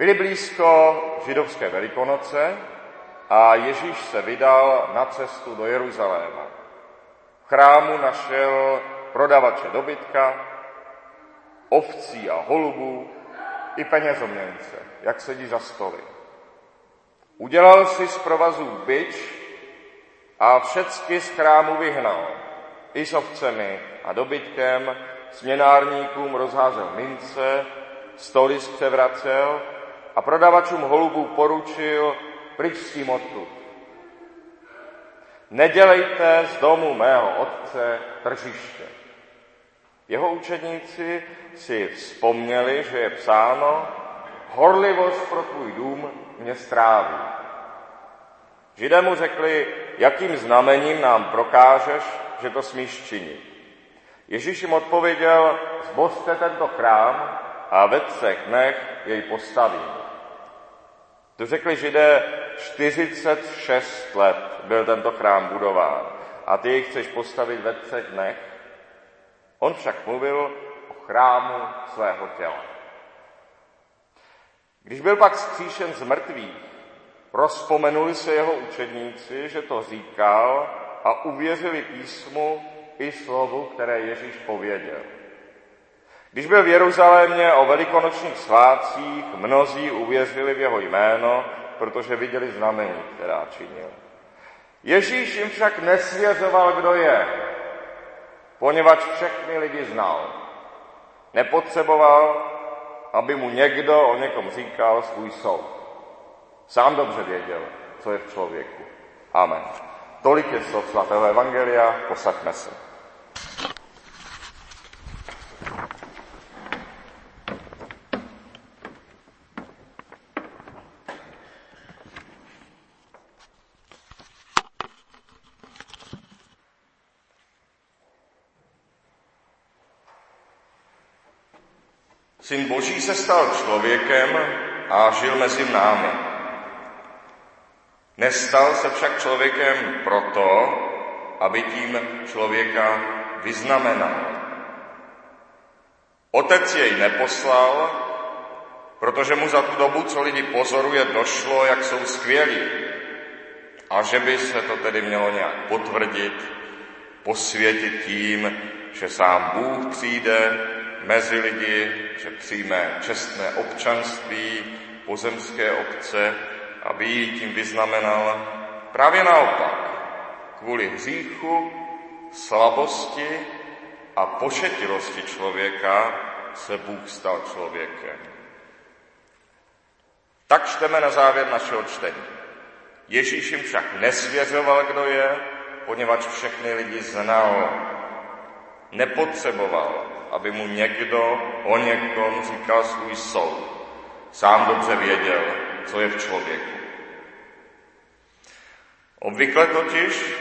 Byly blízko židovské velikonoce a Ježíš se vydal na cestu do Jeruzaléma. V chrámu našel prodavače dobytka, ovcí a holubů i penězoměnce, jak sedí za stoly. Udělal si z provazů byč a všecky z chrámu vyhnal, i s ovcemi a dobytkem, směnárníkům rozházel mince, stoly převracel a prodavačům holubů poručil pryč s tím odtud. Nedělejte z domu mého otce tržiště. Jeho učedníci si vzpomněli, že je psáno, horlivost pro tvůj dům mě stráví. Židé mu řekli, jakým znamením nám prokážeš, že to smíš činit. Ježíš jim odpověděl, zbožte tento chrám a ve třech dnech jej postavím. To řekli židé, 46 let byl tento chrám budován a ty jej chceš postavit ve třech dnech? On však mluvil o chrámu svého těla. Když byl pak skříšen z mrtvých, rozpomenuli se jeho učedníci, že to říkal a uvěřili písmu i slovu, které Ježíš pověděl. Když byl v Jeruzalémě o velikonočních svátcích, mnozí uvěřili v jeho jméno, protože viděli znamení, která činil. Ježíš jim však nesvěřoval, kdo je, poněvadž všechny lidi znal. Nepotřeboval, aby mu někdo o někom říkal svůj soud. Sám dobře věděl, co je v člověku. Amen. Tolik je slov svatého Evangelia, posaďme se. Syn Boží se stal člověkem a žil mezi námi. Nestal se však člověkem proto, aby tím člověka vyznamenal. Otec jej neposlal, protože mu za tu dobu, co lidi pozoruje, došlo, jak jsou skvělí. A že by se to tedy mělo nějak potvrdit, posvětit tím, že sám Bůh přijde mezi lidi, že přijme čestné občanství pozemské obce, aby ji tím vyznamenal. Právě naopak, kvůli hříchu, slabosti a pošetilosti člověka se Bůh stal člověkem. Tak čteme na závěr našeho čtení. Ježíš jim však nesvěřoval, kdo je, poněvadž všechny lidi znal. Nepotřeboval, aby mu někdo o někom říkal svůj soud. Sám dobře věděl, co je v člověku. Obvykle totiž,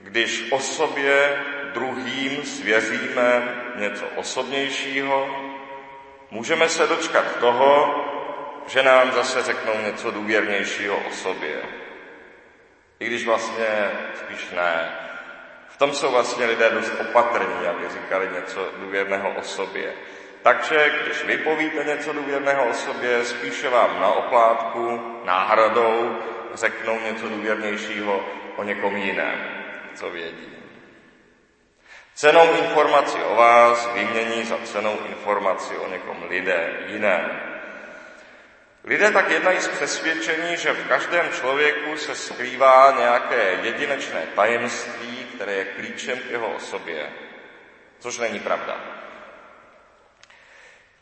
když o sobě druhým svěříme něco osobnějšího, můžeme se dočkat toho, že nám zase řeknou něco důvěrnějšího o sobě. I když vlastně spíš ne. Tom jsou vlastně lidé dost opatrní, aby říkali něco důvěrného o sobě. Takže když vy povíte něco důvěrného o sobě, spíše vám na oplátku, náhradou řeknou něco důvěrnějšího o někom jiném, co vědí. Cenou informaci o vás vymění za cenou informaci o někom lidé jiném. Lidé tak jednají z přesvědčení, že v každém člověku se skrývá nějaké jedinečné tajemství, které je klíčem k jeho osobě, což není pravda.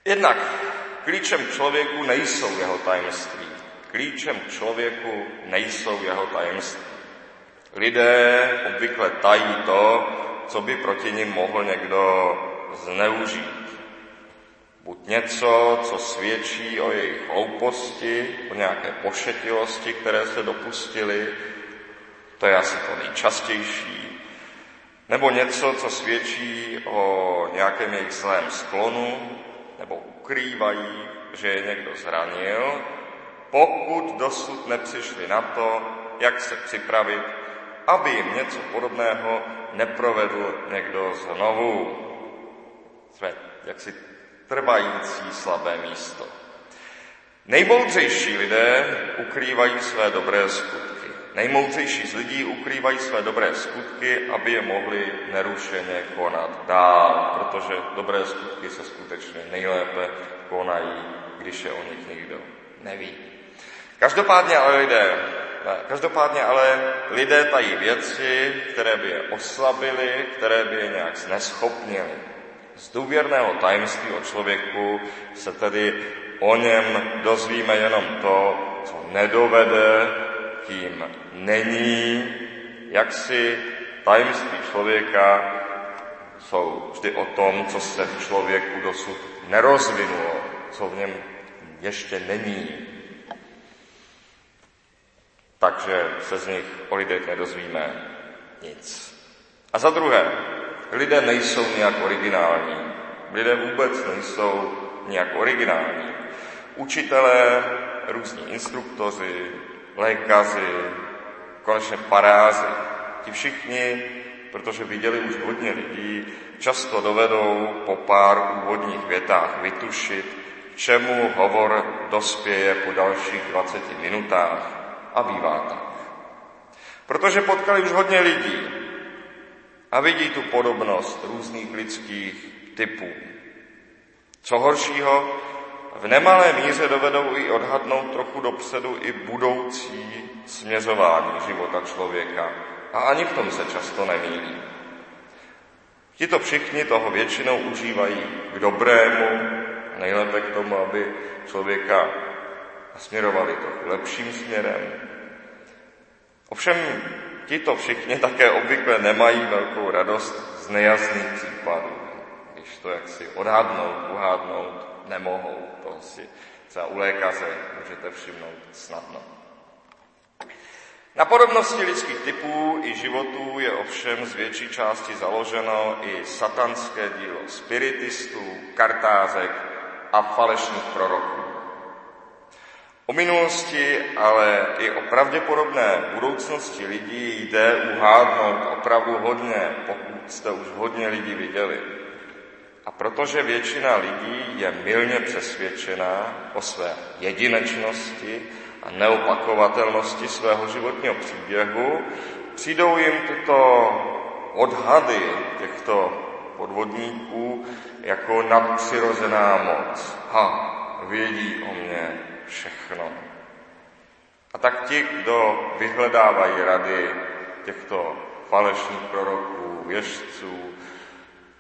Jednak klíčem člověku nejsou jeho tajemství. Klíčem člověku nejsou jeho tajemství. Lidé obvykle tají to, co by proti nim mohl někdo zneužít. Buď něco, co svědčí o jejich hlouposti, o nějaké pošetilosti, které se dopustili, to je asi to nejčastější, nebo něco, co svědčí o nějakém jejich zlém sklonu, nebo ukrývají, že je někdo zranil, pokud dosud nepřišli na to, jak se připravit, aby jim něco podobného neprovedl někdo znovu. Jsme jaksi trvající slabé místo. Nejmoudřejší lidé ukrývají své dobré skutky. Nejmoudřejší z lidí ukrývají své dobré skutky, aby je mohli nerušeně konat dál, protože dobré skutky se skutečně nejlépe konají, když je o nich nikdo neví. Každopádně ale lidé, každopádně ale lidé tají věci, které by je oslabily, které by je nějak zneschopnily. Z důvěrného tajemství o člověku se tedy o něm dozvíme jenom to, co nedovede, kým není, jak si tajemství člověka jsou vždy o tom, co se v člověku dosud nerozvinulo, co v něm ještě není. Takže se z nich o lidech nedozvíme nic. A za druhé, lidé nejsou nějak originální. Lidé vůbec nejsou nějak originální. Učitelé, různí instruktoři, lékaři, konečně parázy. Ti všichni, protože viděli už hodně lidí, často dovedou po pár úvodních větách vytušit, k čemu hovor dospěje po dalších 20 minutách. A bývá tak. Protože potkali už hodně lidí a vidí tu podobnost různých lidských typů. Co horšího, v nemalé míře dovedou i odhadnout trochu dopředu i budoucí směřování života člověka. A ani v tom se často nemýlí. Tito všichni toho většinou užívají k dobrému, nejlépe k tomu, aby člověka směrovali trochu lepším směrem. Ovšem tito všichni také obvykle nemají velkou radost z nejasných případů, když to jaksi odhadnout, uhádnout nemohou. To si třeba u lékaře můžete všimnout snadno. Na podobnosti lidských typů i životů je ovšem z větší části založeno i satanské dílo spiritistů, kartázek a falešných proroků. O minulosti, ale i o pravděpodobné budoucnosti lidí jde uhádnout opravdu hodně, pokud jste už hodně lidí viděli. A protože většina lidí je milně přesvědčená o své jedinečnosti a neopakovatelnosti svého životního příběhu, přijdou jim tyto odhady těchto podvodníků jako nadpřirozená moc. Ha, vědí o mě všechno. A tak ti, kdo vyhledávají rady těchto falešných proroků, věžců,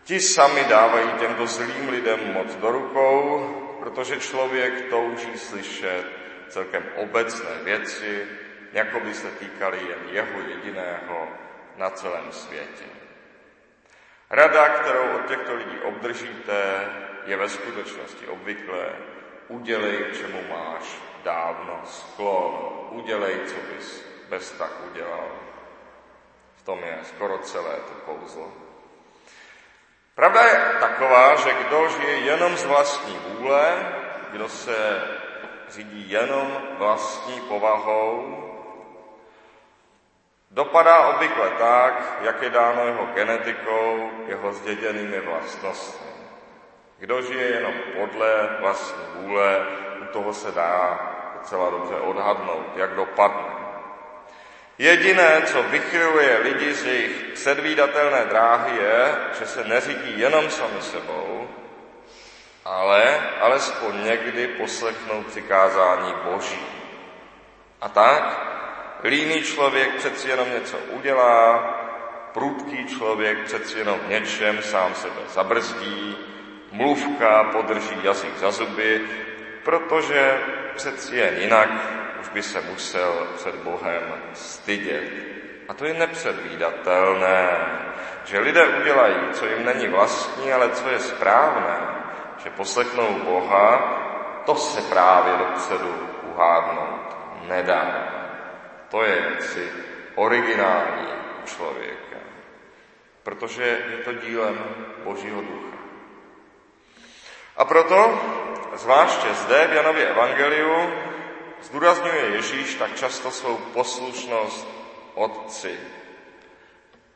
Ti sami dávají těmto zlým lidem moc do rukou, protože člověk touží slyšet celkem obecné věci, jako by se týkaly jen jeho jediného na celém světě. Rada, kterou od těchto lidí obdržíte, je ve skutečnosti obvyklé. Udělej, čemu máš dávno sklon. Udělej, co bys bez tak udělal. V tom je skoro celé to kouzlo. Pravda je taková, že kdo žije jenom z vlastní vůle, kdo se řídí jenom vlastní povahou, dopadá obvykle tak, jak je dáno jeho genetikou, jeho zděděnými vlastnostmi. Kdo žije jenom podle vlastní vůle, u toho se dá docela dobře odhadnout, jak dopadne. Jediné, co vychyľuje lidi z jejich předvídatelné dráhy, je, že se neřídí jenom sami sebou, ale alespoň někdy poslechnou přikázání Boží. A tak líný člověk přeci jenom něco udělá, prudký člověk přeci jenom něčem sám sebe zabrzdí, mluvka podrží jazyk za zuby, protože přeci jen jinak už by se musel před Bohem stydět. A to je nepředvídatelné, že lidé udělají, co jim není vlastní, ale co je správné, že poslechnou Boha, to se právě dopředu uhádnout nedá. To je jaksi originální člověka, protože je to dílem Božího ducha. A proto, zvláště zde v Janově Evangeliu, zdůrazňuje Ježíš tak často svou poslušnost Otci.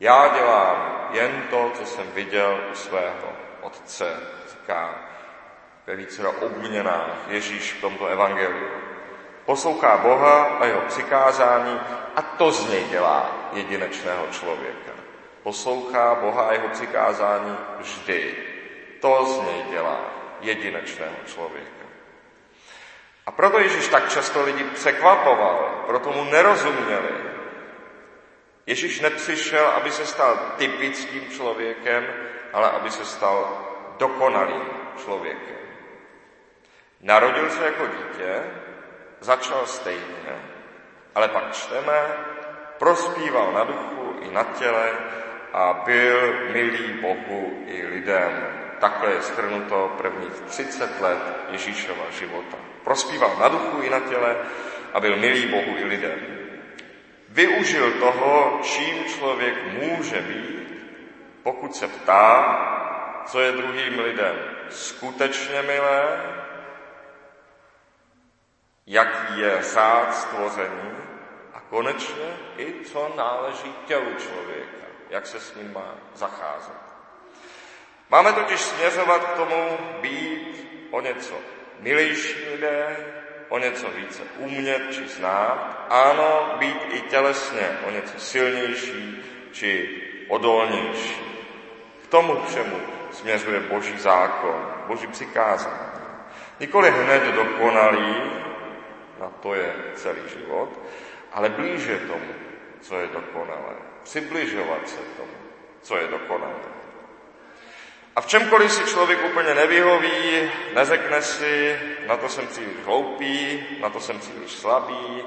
Já dělám jen to, co jsem viděl u svého Otce, říká ve více obměnách Ježíš v tomto evangeliu. Poslouchá Boha a jeho přikázání a to z něj dělá jedinečného člověka. Poslouchá Boha a jeho přikázání vždy. To z něj dělá jedinečného člověka. A proto Ježíš tak často lidi překvapoval, proto mu nerozuměli. Ježíš nepřišel, aby se stal typickým člověkem, ale aby se stal dokonalým člověkem. Narodil se jako dítě, začal stejně, ale pak čteme, prospíval na duchu i na těle a byl milý Bohu i lidem. Takhle je schrnuto prvních 30 let Ježíšova života. Prospíval na duchu i na těle a byl milý Bohu i lidem. Využil toho, čím člověk může být, pokud se ptá, co je druhým lidem skutečně milé, jaký je řád stvoření a konečně i co náleží tělu člověka, jak se s ním má zacházet. Máme totiž směřovat k tomu být o něco milejší lidé, o něco více umět či znát, ano, být i tělesně o něco silnější či odolnější. K tomu všemu směřuje Boží zákon, Boží přikázání. Nikoli hned dokonalý, na to je celý život, ale blíže tomu, co je dokonalé. Přibližovat se tomu, co je dokonalé. A v čemkoliv si člověk úplně nevyhoví, neřekne si, na to jsem příliš hloupý, na to jsem příliš slabý,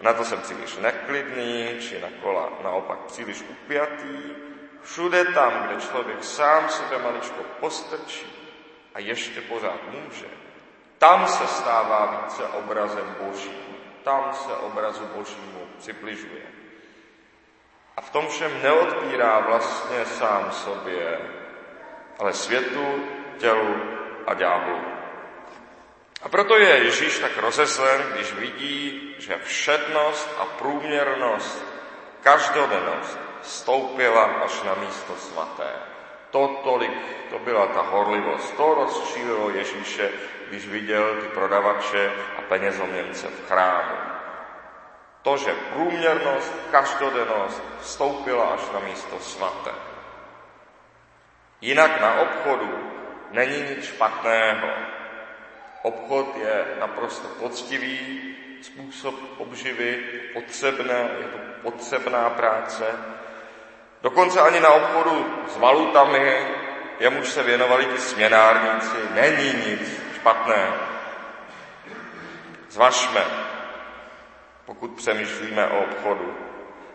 na to jsem příliš neklidný, či na kola naopak příliš upjatý. Všude tam, kde člověk sám sebe maličko postrčí a ještě pořád může, tam se stává více obrazem Božím. Tam se obrazu Božímu přibližuje. A v tom všem neodpírá vlastně sám sobě, ale světu, tělu a ďáblu. A proto je Ježíš tak rozeslen, když vidí, že všednost a průměrnost, každodennost stoupila až na místo svaté. To tolik, to byla ta horlivost, to rozčílilo Ježíše, když viděl ty prodavače a penězoměnce v chrámu. To, že průměrnost, každodennost vstoupila až na místo svaté. Jinak na obchodu není nic špatného. Obchod je naprosto poctivý způsob obživy, potřebné, je to potřebná práce. Dokonce ani na obchodu s valutami, jemuž se věnovali ti směnárníci, není nic špatného. Zvažme, pokud přemýšlíme o obchodu.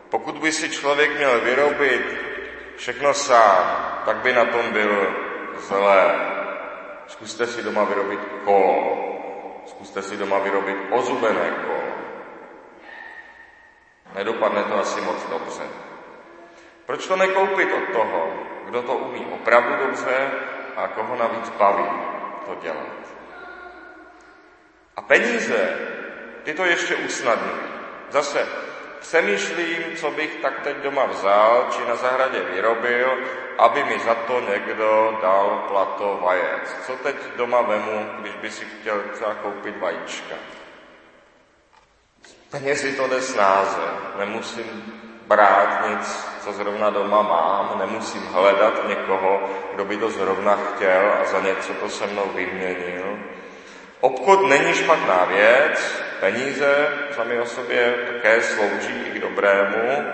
Pokud by si člověk měl vyrobit všechno sám, tak by na tom byl zlé. Zkuste si doma vyrobit kolo. Zkuste si doma vyrobit ozubené kolo. Nedopadne to asi moc dobře. Proč to nekoupit od toho, kdo to umí opravdu dobře a koho navíc baví to dělat? A peníze, ty to ještě usnadňují. Zase přemýšlím, co bych tak teď doma vzal, či na zahradě vyrobil, aby mi za to někdo dal plato vajec. Co teď doma vemu, když by si chtěl třeba koupit vajíčka? Penězi to jde snáze. Nemusím brát nic, co zrovna doma mám, nemusím hledat někoho, kdo by to zrovna chtěl a za něco to se mnou vyměnil. Obchod není špatná věc, peníze sami o sobě také slouží i k dobrému.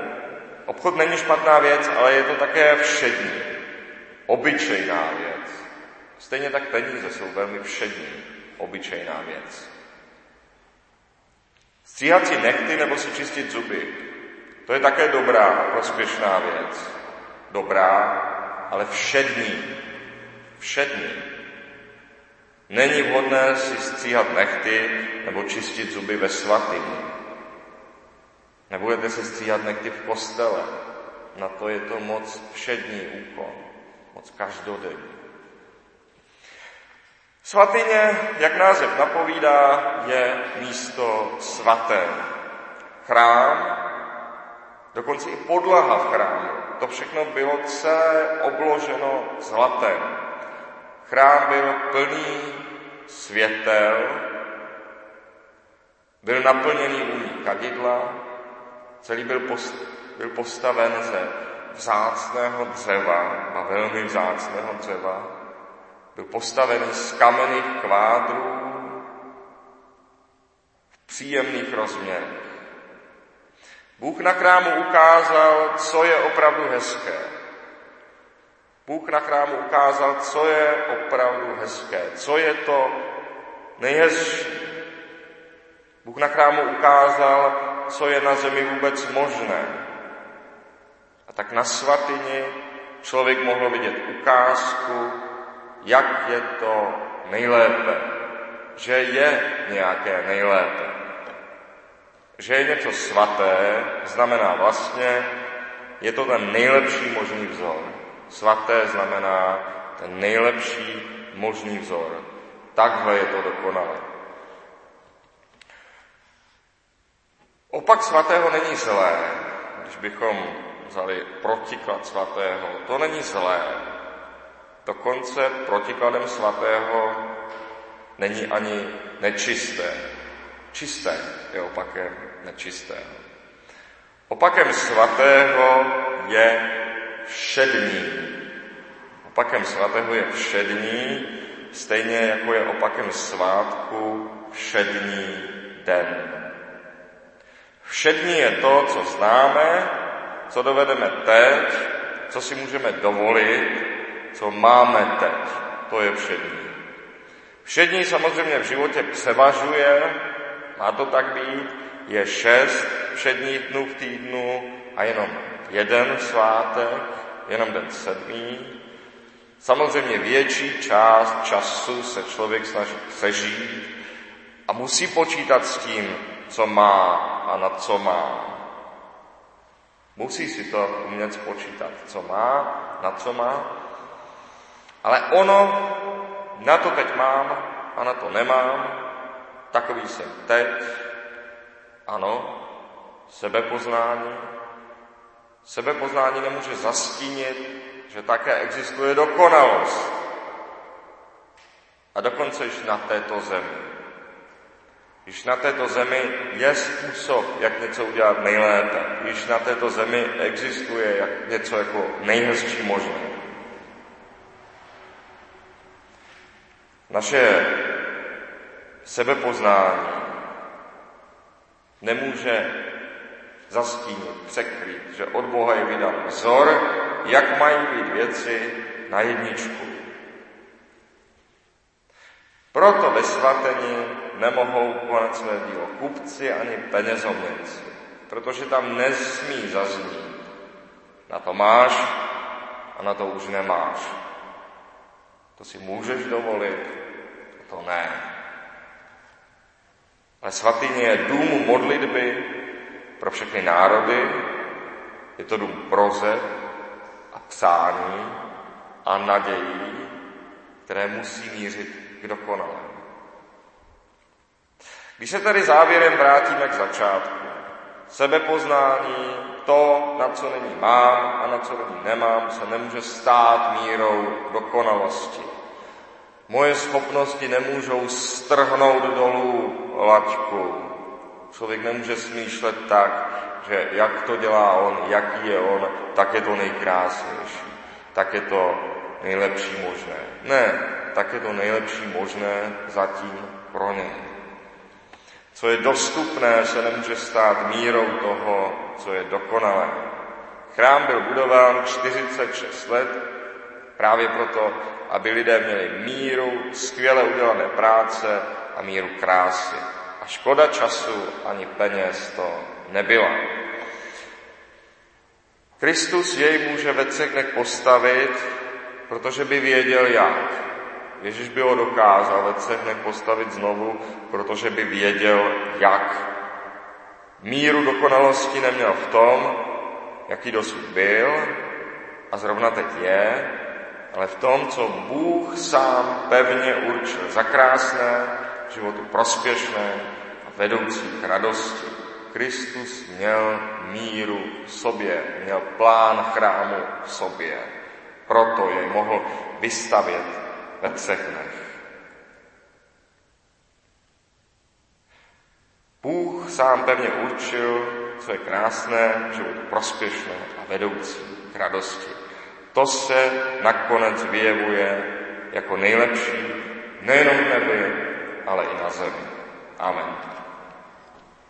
Obchod není špatná věc, ale je to také všední, obyčejná věc. Stejně tak peníze jsou velmi všední, obyčejná věc. Stříhat si nechty nebo si čistit zuby, to je také dobrá, prospěšná věc. Dobrá, ale všední. Všední. Není vhodné si stříhat nechty nebo čistit zuby ve svatyni. Nebudete si stříhat nechty v kostele. Na to je to moc všední úkol, moc každodenní. Svatyně, jak název napovídá, je místo svaté. Chrám, dokonce i podlaha v chrámu, to všechno bylo celé obloženo zlatem. Chrám byl plný světel, byl naplněný ní kadidla, celý byl, post, byl postaven ze vzácného dřeva a velmi vzácného dřeva. Byl postavený z kamenných kvádrů v příjemných rozměrech. Bůh na krámu ukázal, co je opravdu hezké. Bůh na krámu ukázal, co je opravdu hezké, co je to nejhezčí. Bůh na krámu ukázal, co je na zemi vůbec možné. A tak na svatyni člověk mohl vidět ukázku, jak je to nejlépe, že je nějaké nejlépe. Že je něco svaté, znamená vlastně, je to ten nejlepší možný vzor. Svaté znamená ten nejlepší možný vzor. Takhle je to dokonalé. Opak svatého není zlé, když bychom vzali protiklad svatého. To není zlé. Dokonce protikladem svatého není ani nečisté. Čisté je opakem nečistého. Opakem svatého je všední. Opakem svatého je všední, stejně jako je opakem svátku všední den. Všední je to, co známe, co dovedeme teď, co si můžeme dovolit, co máme teď. To je všední. Všední samozřejmě v životě převažuje, má to tak být, je šest všedních dnů v týdnu a jenom jeden svátek, jenom den sedmý. Samozřejmě větší část času se člověk snaží přežít a musí počítat s tím, co má a na co má. Musí si to umět spočítat, co má, na co má. Ale ono, na to teď mám a na to nemám, takový jsem teď, ano, sebepoznání. Sebepoznání nemůže zastínit, že také existuje dokonalost. A dokonce již na této zemi. Již na této zemi je způsob, jak něco udělat nejlépe. Již na této zemi existuje jak něco jako nejhezčí možné. Naše sebepoznání nemůže zastínit, překrýt, že od Boha je vydán vzor, jak mají být věci na jedničku. Proto ve svatení nemohou konat své dílo kupci ani penězomněnci, protože tam nesmí zaznít. Na to máš a na to už nemáš. To si můžeš dovolit, to ne. Ale svatyně je dům modlitby pro všechny národy, je to dům proze a psání a nadějí, které musí mířit k dokonalému. Když se tedy závěrem vrátíme k začátku, sebepoznání, to, na co není mám a na co není nemám, se nemůže stát mírou dokonalosti. Moje schopnosti nemůžou strhnout dolů laťku. Člověk nemůže smýšlet tak, že jak to dělá on, jaký je on, tak je to nejkrásnější, tak je to nejlepší možné. Ne, tak je to nejlepší možné zatím pro něj. Co je dostupné, se nemůže stát mírou toho, co je dokonalé. Chrám byl budován 46 let právě proto, aby lidé měli míru, skvěle udělané práce a míru krásy. A škoda času ani peněz to nebyla. Kristus jej může ve dnech postavit, protože by věděl jak. Ježíš by ho dokázal ve dnech postavit znovu, protože by věděl, jak. Míru dokonalosti neměl v tom, jaký dosud byl a zrovna teď je, ale v tom, co Bůh sám pevně určil za krásné, životu prospěšné a vedoucí k radosti. Kristus měl míru v sobě, měl plán chrámu v sobě. Proto jej mohl vystavět ve třech dnech. Bůh sám pevně určil, co je krásné, že prospěšné a vedoucí k radosti. To se nakonec vyjevuje jako nejlepší nejenom v nebi, ale i na zemi. Amen.